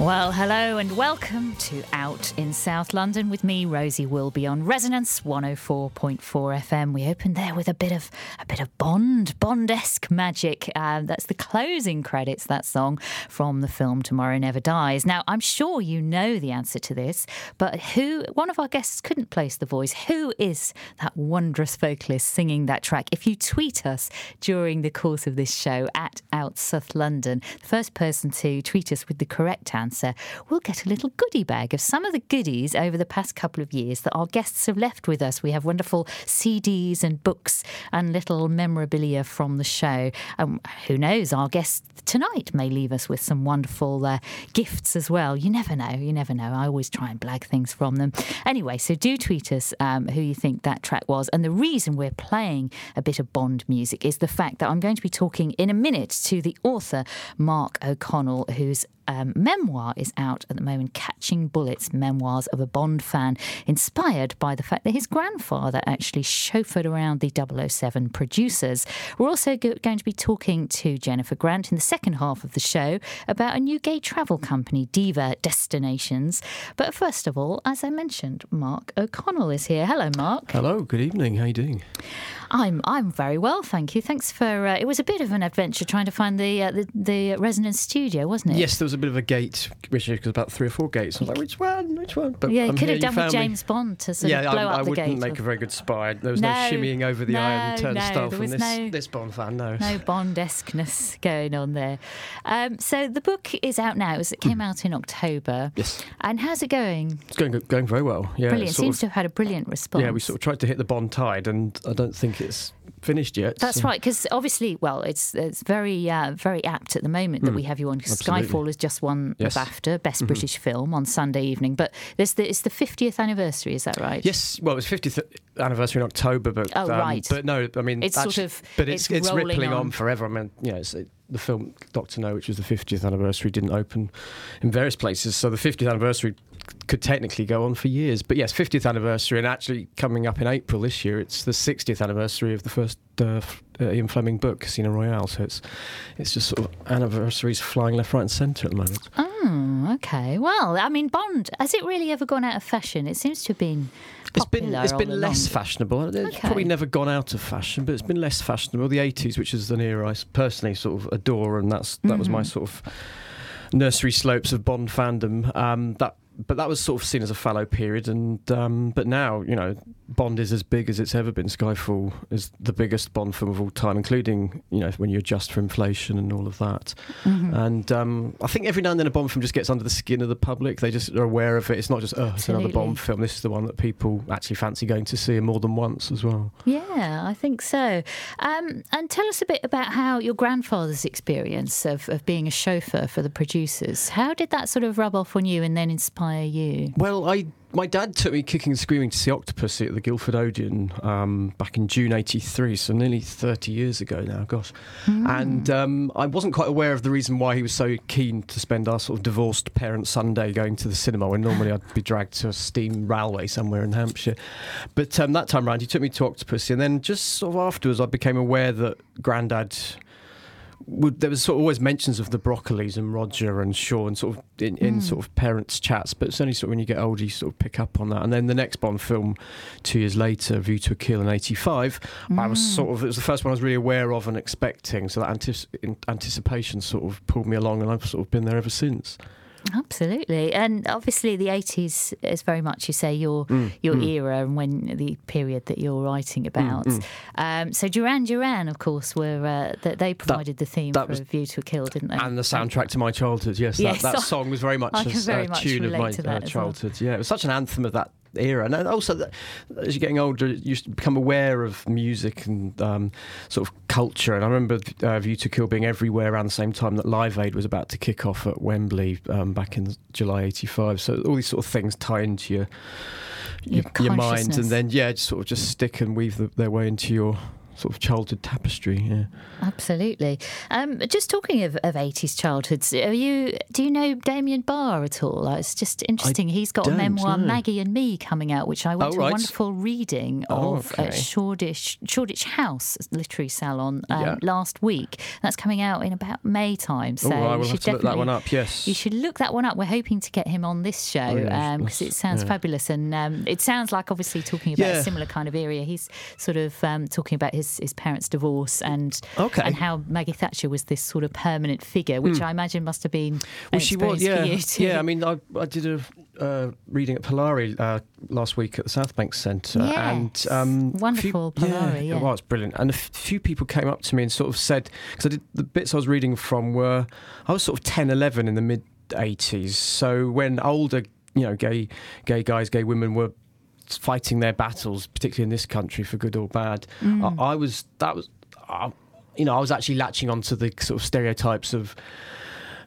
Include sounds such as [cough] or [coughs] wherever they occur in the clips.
Well, hello and welcome to Out in South London with me, Rosie Wilby, on Resonance 104.4 FM. We opened there with a bit of a bit of Bond, Bond-esque magic. Um, that's the closing credits. That song from the film Tomorrow Never Dies. Now, I'm sure you know the answer to this, but who? One of our guests couldn't place the voice. Who is that wondrous vocalist singing that track? If you tweet us during the course of this show at Out South London, the first person to tweet us with the correct answer we'll get a little goodie bag of some of the goodies over the past couple of years that our guests have left with us. We have wonderful CDs and books and little memorabilia from the show. Um, who knows, our guest tonight may leave us with some wonderful uh, gifts as well. You never know, you never know. I always try and blag things from them. Anyway, so do tweet us um, who you think that track was. And the reason we're playing a bit of Bond music is the fact that I'm going to be talking in a minute to the author, Mark O'Connell, whose um, memoir is out at the moment, Catching Bullets Memoirs of a Bond Fan, inspired by the fact that his grandfather actually chauffeured around the 007 producers. We're also go- going to be talking to Jennifer Grant in the second half of the show about a new gay travel company, Diva Destinations. But first of all, as I mentioned, Mark O'Connell is here. Hello, Mark. Hello, good evening. How are you doing? I'm I'm very well, thank you. Thanks for. Uh, it was a bit of an adventure trying to find the uh, the, the resonance studio, wasn't it? Yes, there was a bit of a gate, which was about three or four gates. I was like, which one? Which one? But yeah, you could have done with James me. Bond to sort yeah, of blow I, up I the wouldn't gate. make a very good spy. There was no, no shimmying over the no, iron turnstile no, from this no, this Bond fan. No, no [laughs] Bond-esqueness going on there. Um, so the book is out now. It came out in October. Yes. And how's it going? It's going going very well. Yeah, brilliant. Seems of, to have had a brilliant response. Yeah, we sort of tried to hit the Bond tide, and I don't think it's finished yet. That's so. right, because obviously, well, it's it's very uh, very apt at the moment that Mm, we have you on. Because. Skyfall has just won Yes. the BAFTA Best Mhm. British Film on Sunday evening, but there's the, it's the 50th anniversary. Is that right? Yes, well, it was 50th anniversary in October, but Oh, um, right. But no, I mean, It's sort of- but it's it's it's, rippling on. on. forever. I mean, you know, it's, it, the film Doctor No, which was the 50th anniversary, didn't open in various places, so the 50th anniversary could technically go on for years. But yes, 50th anniversary, and actually coming up in April this year, it's the 60th anniversary of the first uh, uh, Ian Fleming book, Casino Royale. So it's it's just sort of anniversaries flying left, right, and centre at the moment. Oh, okay. Well, I mean, Bond has it really ever gone out of fashion? It seems to have been. It's been it's been less fashionable. It's Okay. probably never gone out of fashion, but it's been less fashionable. The eighties, which is an era I personally sort of adore, and that's that was my Mhm. sort of nursery slopes of Bond fandom. Um, that but that was sort of seen as a fallow period, and um, but now you know Bond is as big as it's ever been. Skyfall is the biggest Bond film of all time, including you know when you adjust for inflation and all of that. Mhm. And um, I think every now and then a Bond film just gets under the skin of the public. They just are aware of it. It's not just oh, it's another Bond film. This is the one that people actually fancy going to see more than once as well. Yeah, I think so. Um, and tell us a bit about how your grandfather's experience of, of being a chauffeur for the producers. How did that sort of rub off on you and then inspire you? Well, I my dad took me kicking and screaming to see Octopussy at the Guildford Odeon um, back in June '83, so nearly 30 years ago now. Gosh, and um, I wasn't quite aware of the reason why he was so keen to spend our sort of divorced parent Sunday going to the cinema when normally I'd be dragged to a steam railway somewhere in Hampshire. But um, that time round, he took me to Octopussy, and then just sort of afterwards, I became aware that Grandad there was sort of always mentions of the Broccolis and Roger and Sean sort of in, in Mm. sort of parents' chats, but it's only sort of when you get older you sort of pick up on that. And then the next Bond film, two years later, View to a Kill in '85, I was Mm. sort of it was the first one I was really aware of and expecting. So that anticipation sort of pulled me along, and I've sort of been there ever since. Absolutely, and obviously the eighties is very much you say your Mm, your mm. era and when the period that you're writing about. mm. Um, so Duran Duran, of course, were uh, that they provided the theme that for was- View to a Kill, didn't they? And the soundtrack to my childhood, yes, Yes, that, that [laughs] song was very much I a very a much tune of my uh, as well. childhood. Yeah, it was such an anthem of that era, and also that as you're getting older, you become aware of music and um, sort of culture. And I remember uh, View to Kill being everywhere around the same time that Live Aid was about to kick off at Wembley um, back in July '85. So all these sort of things tie into your Your your, your mind, and then yeah, just sort of just stick and weave the, their way into your sort of childhood tapestry. Yeah, absolutely. Um, just talking of, of 80s childhoods, are you do you know Damien Barr at all? It's just interesting. I He's got a memoir. Maggie and Me, coming out, which I went oh, to right. a wonderful reading oh, of okay. at Shoreditch Shoreditch House Literary Salon um, yeah. last week. That's coming out in about May time. So oh, I will you have should to look that one up. Yes, you should look that one up. We're hoping to get him on this show because oh, um, it sounds yeah. fabulous and um, it sounds like obviously talking about Yeah. a similar kind of area. He's sort of um, talking about his, his parents' divorce and Okay. and how Maggie Thatcher was this sort of permanent figure, which I imagine must have been Well, she was, yeah, for you too. yeah. I mean, I, I did a uh, reading at Polari uh, last week at the Southbank Centre, and Yes. um, Wonderful few, Polari, yeah. it was brilliant. And a f- few people came up to me and sort of said, because I did the bits I was reading from were I was sort of 10, 11 in the mid 80s. So when older, you know, gay gay guys, gay women were fighting their battles, particularly in this country for good or bad, Mm. I, I was that was. I, you know, I was actually latching onto the sort of stereotypes of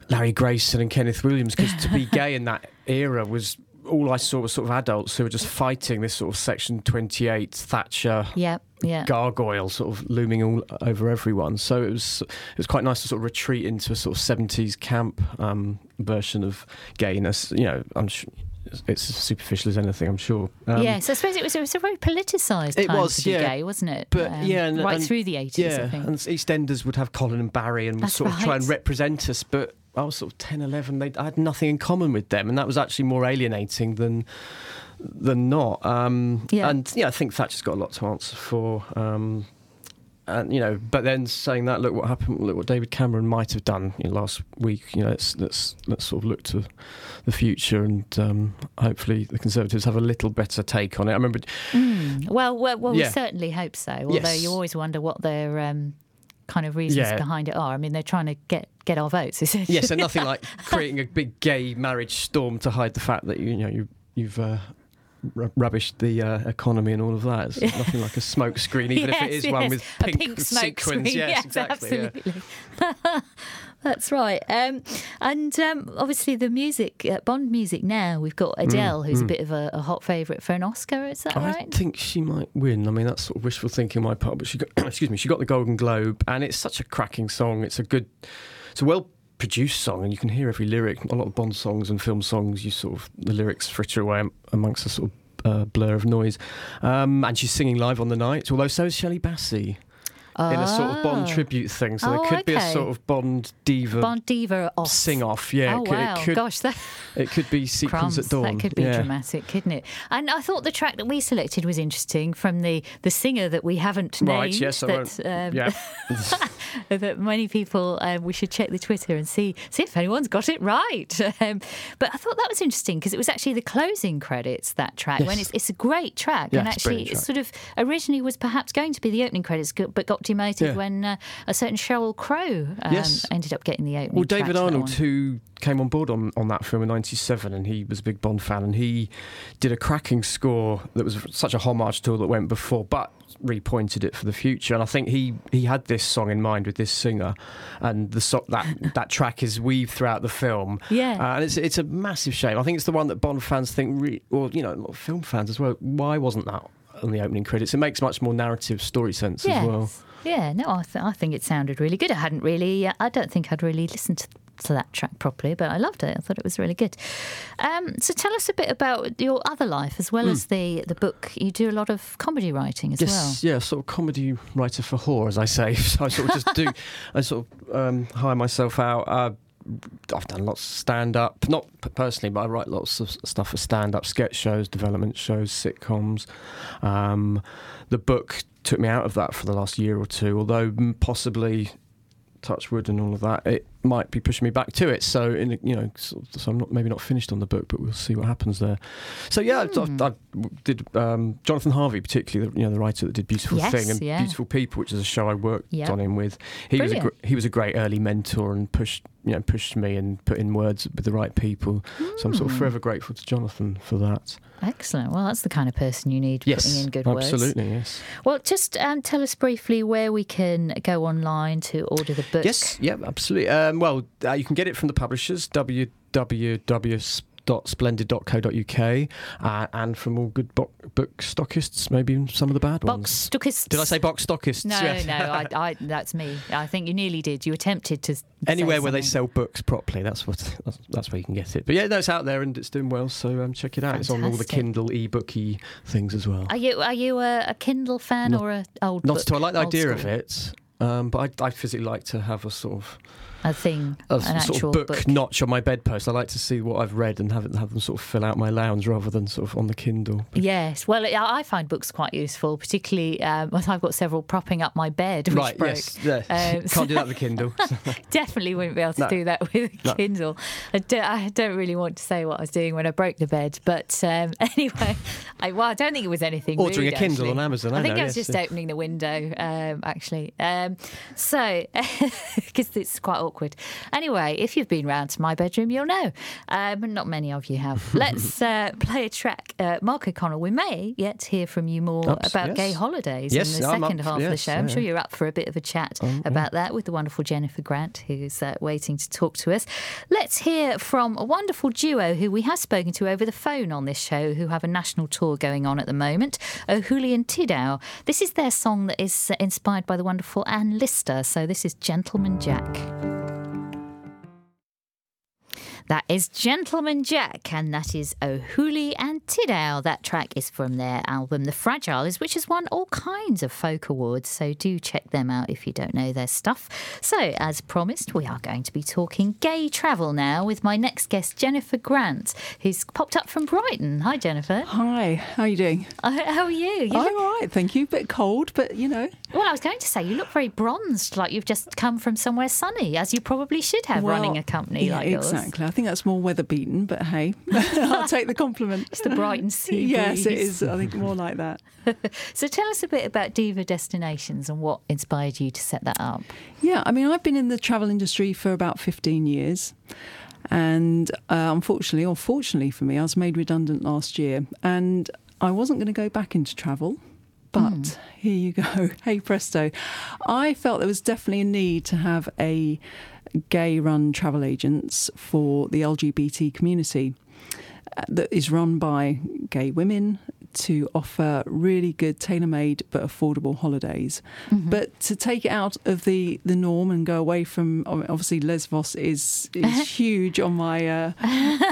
Larry Grayson and Kenneth Williams because to be [laughs] gay in that era was all I saw was sort of adults who were just fighting this sort of Section 28 Thatcher yeah, yeah. gargoyle sort of looming all over everyone. So it was it was quite nice to sort of retreat into a sort of 70s camp um, version of gayness. You know, I'm sure it's as superficial as anything, I'm sure. Um, yes, I suppose it was, it was a very politicised It time was, to be yeah. gay, wasn't it? But Um, yeah, and, right and- through the 80s, yeah, I think. and EastEnders would have Colin and Barry and would That's sort of try and represent us, but I was sort of 10, 11. They, I had nothing in common with them, and that was actually more alienating than than not. Um, Yeah. And yeah, I think Thatcher's got a lot to answer for. Um, and you know, but then saying that, look what happened. Look what David Cameron might have done you know, last week. You know, let's let's let's sort of look to the future, and um, hopefully the Conservatives have a little better take on it. I remember Mm. Well, well, well we certainly hope so. Although Yes. you always wonder what their um, kind of reasons Yeah. behind it are. I mean, they're trying to get get our votes. Is it? Yes, and nothing [laughs] like creating a big gay marriage storm to hide the fact that you, you know you, you've uh, r- rubbished the uh, economy and all of that. It's nothing like a smoke screen, even if it [laughs] is Yes, one yes. with a pink, pink smoke sequins. screen. Yes, exactly. yeah. [laughs] That's right. Um, and um, obviously, the music, uh, Bond music now, we've got Adele, who's a bit of a, a hot favourite for an Oscar. Is that Mm, I right? think she might win. I mean, that's sort of wishful thinking on my part, but she got [coughs] excuse me, she got the Golden Globe, and it's such a cracking song. It's a good, it's a well produced song, and you can hear every lyric. A lot of Bond songs and film songs, you sort of the lyrics fritter away amongst a sort of uh, blur of noise. Um, and she's singing live on the night, although so is Shirley Bassey in a sort of Bond Oh. tribute thing. So Oh, there could be a sort of Bond diva Bond Diva off. sing off. Yeah, oh it could, wow! it could, Gosh, that [laughs] it could be sequence crumbs. at dawn. That could be yeah. dramatic, couldn't it? And I thought the track that we selected was interesting from the the singer that we haven't named. Right, yes, I that, won't- um, Yeah. [laughs] that many people um, we should check the Twitter and see see if anyone's got it right. [laughs] Um, but I thought that was interesting because it was actually the closing credits that track when it's it's a great track Yeah, and actually it sort of originally was perhaps going to be the opening credits but got demoted Yeah. when uh, a certain Sheryl Crow um, Yes. ended up getting the opening. Well, David Arnold, who came on board on, on that film in '97, and he was a big Bond fan, and he did a cracking score that was such a homage to all that went before, but repointed it for the future. And I think he he had this song in mind with this singer, and the so- that that track is weaved throughout the film. Yeah. uh, and it's it's a massive shame. I think it's the one that Bond fans think, re- or you know, a lot of film fans as well. Why wasn't that on the opening credits? It makes much more narrative story sense as well. Yeah, no, I, th- I think it sounded really good. I hadn't really, uh, I don't think I'd really listened to, to that track properly, but I loved it. I thought it was really good. Um, so tell us a bit about your other life as well as the, the book. You do a lot of comedy writing as. Yes, yeah, sort of comedy writer for whore, as I say. [laughs] So I sort of just do, I sort of um, hire myself out. Uh, I've done lots of stand up, not personally, but I write lots of stuff for stand up, sketch shows, development shows, sitcoms. Um, the book took me out of that for the last year or two, although possibly touch wood and all of that, it might be pushing me back to it. So, in you know, of- so I'm not maybe not finished on the book, but we'll see what happens there. So yeah, I- Hmm. I, I did um, Jonathan Harvey, particularly the, you know the writer that did Beautiful Yes, Thing and yeah. Beautiful People, which is a show I worked Yeah. on him with. He was a gr- he was a great early mentor and pushed you know pushed me and put in words with the right people. So I'm sort Hmm. of forever grateful to Jonathan for that. Excellent. Well, that's the kind of person you need Yes, putting in good words. absolutely, yes. Well, just um, tell us briefly where we can go online to order the book. Yes, yeah, absolutely. Um, well, uh, you can get it from the publishers, www box.splendid.co.uk uh, and from all good bo- book stockists, maybe some of the bad Box ones. stockists. Did I say box stockists? No, Yes. no, I, I, that's me. I think you nearly did. You attempted to. Anywhere where they sell books properly, that's what that's, that's where you can get it. But yeah, no, it's out there and it's doing well, so um, check it out. It's on all the Fantastic. Kindle e-booky things as well. Are you are you a, a Kindle fan Not- or a old Not book, at all. I like the old idea of school? it, um, but I, I physically like to have a sort of A thing, a an sort actual of book, book. notch on my bedpost. I like to see what I've read and have it have them sort of fill out my lounge rather than sort of on the Kindle. Yes, well, I I find books quite useful, particularly um, I've got several propping up my bed, [laughs] which right? broke. Yes. Yeah. Um, [laughs] Can't do that with a Kindle. [laughs] Definitely wouldn't be able to No. do that with a No. Kindle. I don't, I don't really want to say what I was doing when I broke the bed, but um, anyway, I, well, I don't think it was anything. Ordering rude, a Kindle actually. on Amazon, I think know, I was yes, just yeah. opening the window, um, actually. Um, so, because it's quite awkward. Anyway, if you've been round to my bedroom, you'll know. Um, not many of you have. [laughs] Let's uh, play a track. Uh, Mark O'Connell, we may yet hear from you more Ups, about yes. gay holidays Yes, in the I'm second up, half of the yes, show. I'm sure you're up for a bit of a chat about that with the wonderful Jennifer Grant, who's uh, waiting to talk to us. Let's hear from a wonderful duo who we have spoken to over the phone on this show, who have a national tour going on at the moment, O'Hooley and Tidow. This is their song that is uh, inspired by the wonderful Anne Lister. So this is Gentleman Jack. That is Gentleman Jack, and that is O'Hooley and Tidow. That track is from their album The Fragiles, which has won all kinds of folk awards, so do check them out if you don't know their stuff. So, as promised, we are going to be talking gay travel now with my next guest, Jennifer Grant, who's popped up from Brighton. Hi, Jennifer. Hi, how are you doing? Uh, How are you? you I'm look- all right, thank you. A bit cold, but you know. well, I was going to say, you look very bronzed, like you've just come from somewhere sunny, as you probably should have running a company yeah, like yours. exactly. I think that's more weather beaten, but hey, [laughs] I'll take the compliment. It's the Brighton [laughs] sea breeze. yes, it is. I think more like that. [laughs] So tell us a bit about Diva Destinations and what inspired you to set that up. Yeah, I mean, I've been in the travel industry for about 15 years. And uh, unfortunately, or fortunately for me, I was made redundant last year. And I wasn't going to go back into travel. But here you go. Hey, presto. I felt there was definitely a need to have a gay run travel agents for the LGBT community uh, that is run by gay women to offer really good tailor-made but affordable holidays but to take it out of the the norm and go away from obviously Lesbos is is [laughs] huge on my uh,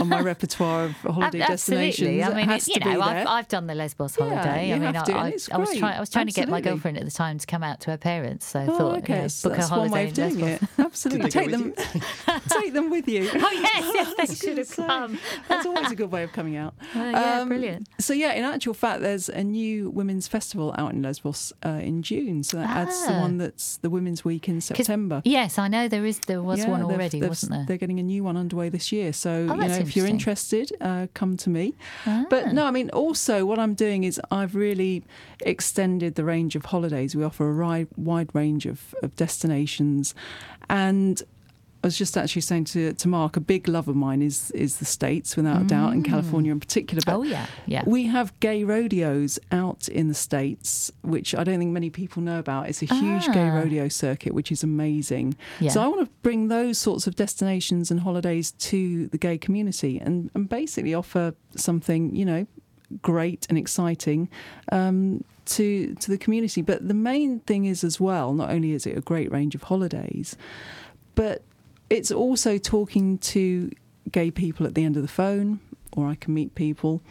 on my repertoire of holiday Ab- destinations Absolutely. I mean, it you to know, be I've, there. I've done the Lesbos Yeah, holiday. you I mean, have to, I, and I, it's I was trying. I was trying to get my girlfriend at the time to come out to her parents. So I Oh, thought, okay, you know, so book that's a one way holiday of in doing Lesbos. it. Absolutely, take them, with [laughs] [laughs] take them with you. Oh yes, yes, they should have come. That's always a good way of coming out. Uh, yeah, Um, brilliant. So yeah, in actual fact, there's a new women's festival out in Lesbos uh, in June. So that adds to the Ah. one that's the Women's Week in September. Yes, I know there is. There was Yeah, one already, they've- wasn't there? They're getting a new one underway this year. So you know, if you're interested, uh, come to me. Ah. But no, I mean, also what I'm doing is I've really extended the range of holidays. We offer a wide, wide range of, of destinations, and I was just actually saying to, to Mark, a big love of mine is is the states, without a doubt, and California in particular. But oh yeah, yeah. we have gay rodeos out in the States, which I don't think many people know about. It's a huge gay Ah. rodeo circuit, which is amazing. Yeah. So I want to bring those sorts of destinations and holidays to the gay community and, and basically offer something, you know, great and exciting um, to to the community. But the main thing is as well, not only is it a great range of holidays, but it's also talking to gay people at the end of the phone, or I can meet people.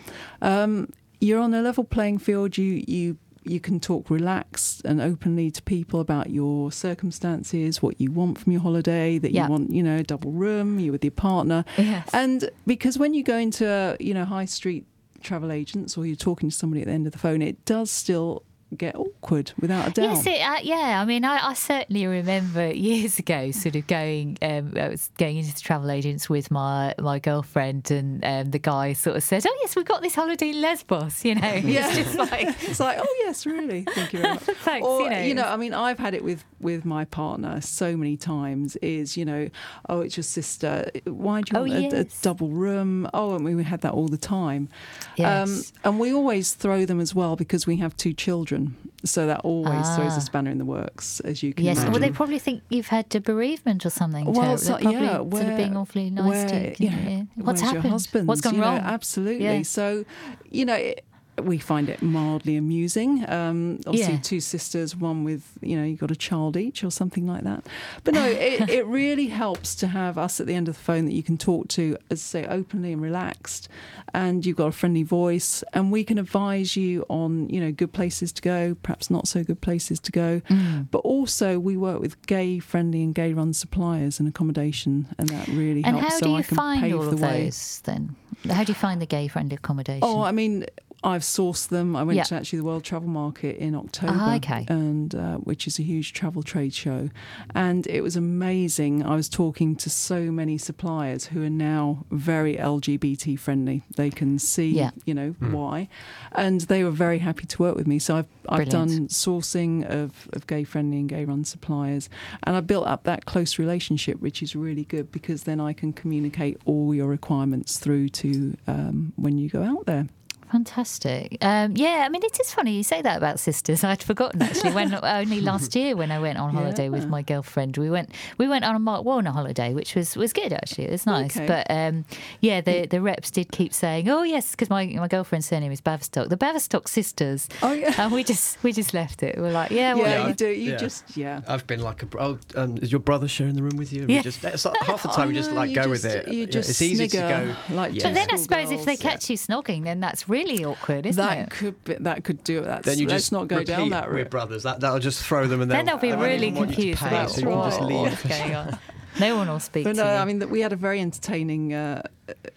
Um, you're on a level playing field. You you you can talk relaxed and openly to people about your circumstances, what you want from your holiday, that Yeah. you want, you know, a double room, you're with your partner. Yes. And because when you go into, you know, high street travel agents or you're talking to somebody at the end of the phone, it does still get awkward without a doubt. Yes, it, uh, yeah. I mean, I, I certainly remember [laughs] years ago, sort of going. Um, I was going into the travel agents with my my girlfriend, and um, the guy sort of said, "Oh yes, we've got this holiday in Lesbos." You know, [laughs] Yeah. it's just like, [laughs] it's like, oh yes, really. Thank you very much. thanks. or you know, I mean, I've had it with with my partner so many times. Is you know, oh, it's your sister. Why do you Oh, want a, a double room? Oh, and we had that all the time. Yes. and we always throw them as well because we have two children. Children. So that always throws Ah. a spanner in the works, as you can Yes, imagine. well, they probably think you've had a bereavement or something. Well, so- yeah, sort where- of being awfully nice where, to you. know, you? What's happened? What's gone you know, wrong? absolutely. Yeah. So, you know. It, we find it mildly amusing. Um, obviously, Yeah. two sisters, one with you know you got a child each or something like that. But no, it, [laughs] it really helps to have us at the end of the phone that you can talk to, as I say, openly and relaxed, and you've got a friendly voice, and we can advise you on you know good places to go, perhaps not so good places to go. Mm. But also, we work with gay friendly and gay run suppliers and accommodation, and that really And helps. how so do I you can find all of way. those then? How do you find the gay friendly accommodation? Oh, I mean, I've sourced them. I went Yeah. to actually the World Travel Market in October, Ah, okay. and uh, which is a huge travel trade show, and it was amazing. I was talking to so many suppliers who are now very LGBT friendly. They can see, Yeah. you know, why, and they were very happy to work with me. So I've I've Brilliant. done sourcing of, of gay friendly and gay run suppliers, and I built up that close relationship, which is really good because then I can communicate all your requirements through to um, when you go out there. Fantastic. Um, yeah, I mean, it is funny you say that about sisters. [laughs] I'd forgotten actually. When [laughs] only last year, when I went on holiday with my girlfriend, we went we went on a Mark Warner holiday, which was was good actually. It was nice. Okay. But um, yeah, the the reps did keep saying, "Oh yes," because my my girlfriend's surname is Baverstock, the Baverstock sisters. Oh yeah. And we just we just left it. We're like, yeah, yeah, well, you do. You yeah. just yeah. I've been like a. Oh, um, is your brother sharing the room with you? And Yeah. Just, it's like [laughs] half the time we just like go just- with it. you just it's easy to go. like yeah. But then I School suppose if they girls, catch you snogging, then that's really awkward, isn't that it? could be, that could do it. That's, then you let's just not go down repeat, that We're brothers. That that'll just throw them, and Then they'll, they'll be really even want you to confused pay, about so you can just what- leave. what's going on. No one will speak But to no, you. I mean that we had a very entertaining uh,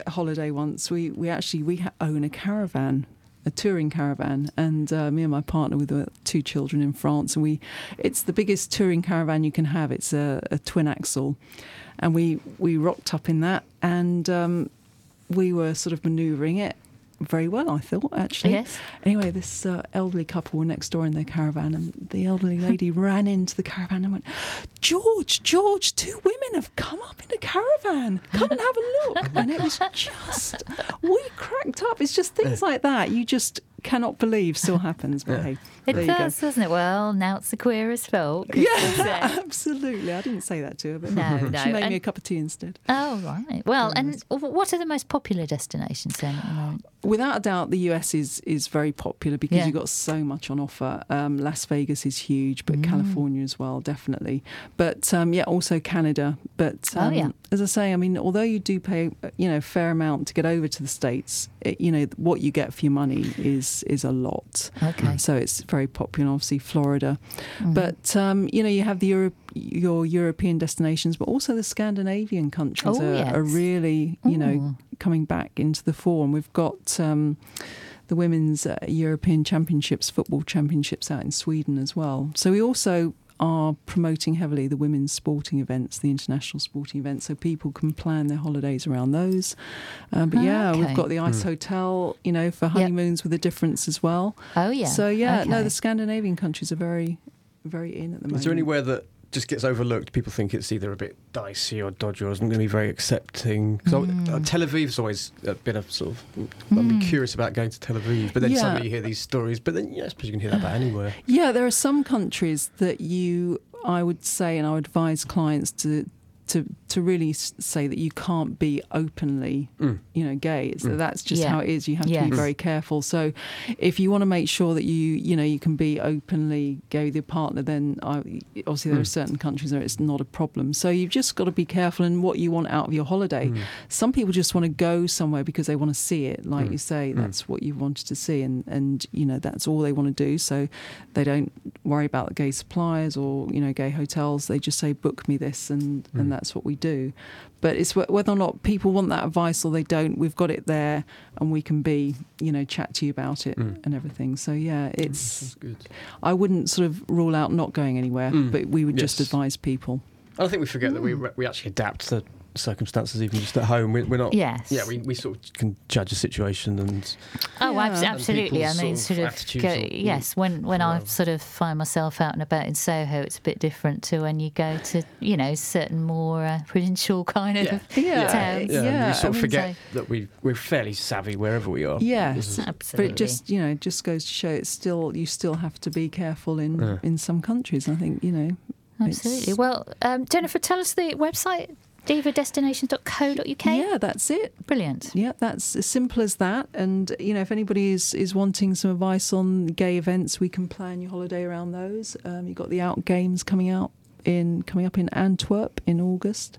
holiday once. We we actually we ha- own a caravan, a touring caravan, and uh, me and my partner with uh, two children in France, and we it's the biggest touring caravan you can have. It's a, a twin axle, and we we rocked up in that, and um, we were sort of manoeuvring it very well. I thought actually. yes. Anyway, this uh, elderly couple were next door in their caravan, and the elderly [laughs] lady ran into the caravan and went, George, George, two women have come up in a caravan. Come and have a look. [laughs] And it was just, we cracked up. It's just things like that you just cannot believe still happens. But Yeah. hey, It there you does, doesn't it? Well, now it's the queerest folk. Yeah, [laughs] absolutely. I didn't say that to her, but No, [laughs] no. she made and- me a cup of tea instead. Oh, right. Well, and what are the most popular destinations then? at the moment? Without a doubt, the US is is very popular because Yeah. you've got so much on offer. Um, Las Vegas is huge, but Mm. California as well, definitely. But um, yeah, also Canada. But Oh, um, yeah. As I say, I mean, although you do pay, you know, a fair amount to get over to the states, it, you know, what you get for your money is is a lot. Okay. So it's very popular. Obviously, Florida. Mhm. But um, you know, you have the Europe, your European destinations, but also the Scandinavian countries Oh, are, yes. are really, you know, coming back into the form. We've got um, the women's uh, European Championships, football championships out in Sweden as well. So we also are promoting heavily the women's sporting events, the international sporting events, so people can plan their holidays around those. Uh, but Ah, yeah, okay. we've got the ice hotel, you know, for honeymoons with a difference as well. Oh, yeah. So yeah, no, the Scandinavian countries are very, very in at the moment. Is there anywhere that just gets overlooked? People think it's either a bit dicey or dodgy or isn't going to be very accepting. Because Mm. Tel Aviv's always uh, been a sort of. I'm Mm. curious about going to Tel Aviv, but then Yeah. suddenly you hear these stories. But then, yeah, I suppose you can hear that about anywhere. Yeah, there are some countries that you, I would say, and I would advise clients to to to really say that you can't be openly, Mm. you know, gay. It's, Mm. That's just Yeah. how it is. You have Yes. to be very careful. So, if you want to make sure that you, you know, you can be openly gay with your partner, then I, obviously there are Mm. certain countries where it's not a problem. So you've just got to be careful in what you want out of your holiday. Mm. Some people just want to go somewhere because they want to see it, like Mm. you say. Mm. That's what you wanted to see, and and you know that's all they want to do. So they don't worry about the gay suppliers or you know gay hotels. They just say book me this, and Mm. and that's what we do. But it's whether or not people want that advice or they don't. We've got it there, and we can be you know chat to you about it Mm. and everything. So yeah, That's it's good. I wouldn't sort of rule out not going anywhere, Mm. but we would just advise people. I think we forget that we Mm. we actually adapt to circumstances, even just at home. We're, we're not. Yes. Yeah, we, we sort of can judge a situation and. Oh, Yeah. abs- And absolutely. I mean, sort sort of of. Go, or- yes, when when I sort of find myself out and about in Soho, it's a bit different to when you go to you know certain more uh, provincial [laughs] kind of Yeah. Yeah, towns. Yeah, Yeah, you sort I of mean, forget that we we're fairly savvy wherever we are. Yes, Absolutely. but it just you know it just goes to show it's still you still have to be careful in Yeah. in some countries. I think you know. Absolutely. it's- Well, um, Jennifer, tell us the website divadestinations.co.uk. Yeah, that's it. Brilliant. Yeah, that's as simple as that. And you know, if anybody is is wanting some advice on gay events, we can plan your holiday around those. Um, you've got the Out Games coming out in coming up in Antwerp in August.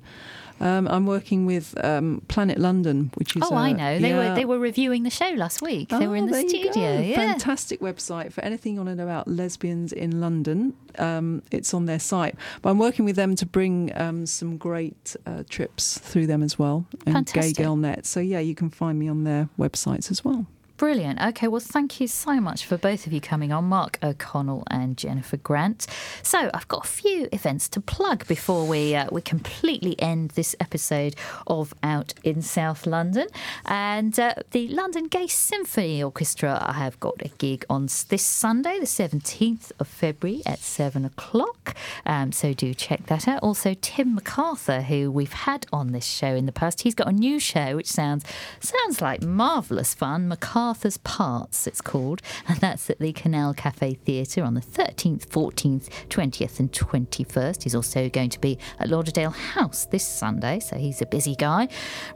Um, I'm working with um, Planet London, which is Oh, I a- know. They were they were reviewing the show last week. They were in Oh, the studio. Yeah. Fantastic website for anything you want to know about lesbians in London. Um, it's on their site. But I'm working with them to bring um, some great uh, trips through them as well. And Fantastic. Gay Girl Net. So, yeah, you can find me on their websites as well. Brilliant. Okay, well, thank you so much for both of you coming on, Mark O'Connell and Jennifer Grant. So, I've got a few events to plug before we uh, we completely end this episode of Out in South London. And uh, the London Gay Symphony Orchestra I have got a gig on this Sunday, the 17th of February at 7 o'clock. Um, so, do check that out. Also, Tim MacArthur, who we've had on this show in the past, he's got a new show which sounds sounds like marvellous fun. MacArthur's Parts, it's called, and that's at the Canal Cafe Theatre on the 13th, 14th, 20th, and 21st. He's also going to be at Lauderdale House this Sunday, so he's a busy guy.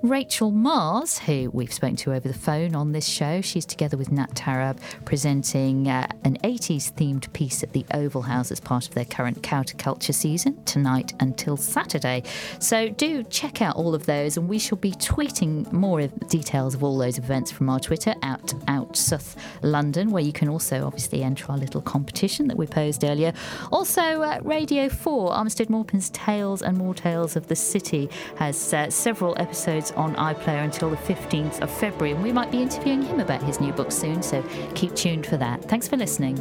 Rachel Mars, who we've spoken to over the phone on this show, she's together with Nat Tarab presenting uh, an 80s themed piece at the Oval House as part of their current counterculture season tonight until Saturday. So do check out all of those, and we shall be tweeting more details of all those events from our Twitter at Out South London, where you can also obviously enter our little competition that we posed earlier. Also, uh, Radio 4, Armistead Maupin's Tales and More Tales of the City, has uh, several episodes on iPlayer until the 15th of February, and we might be interviewing him about his new book soon, so keep tuned for that. Thanks for listening.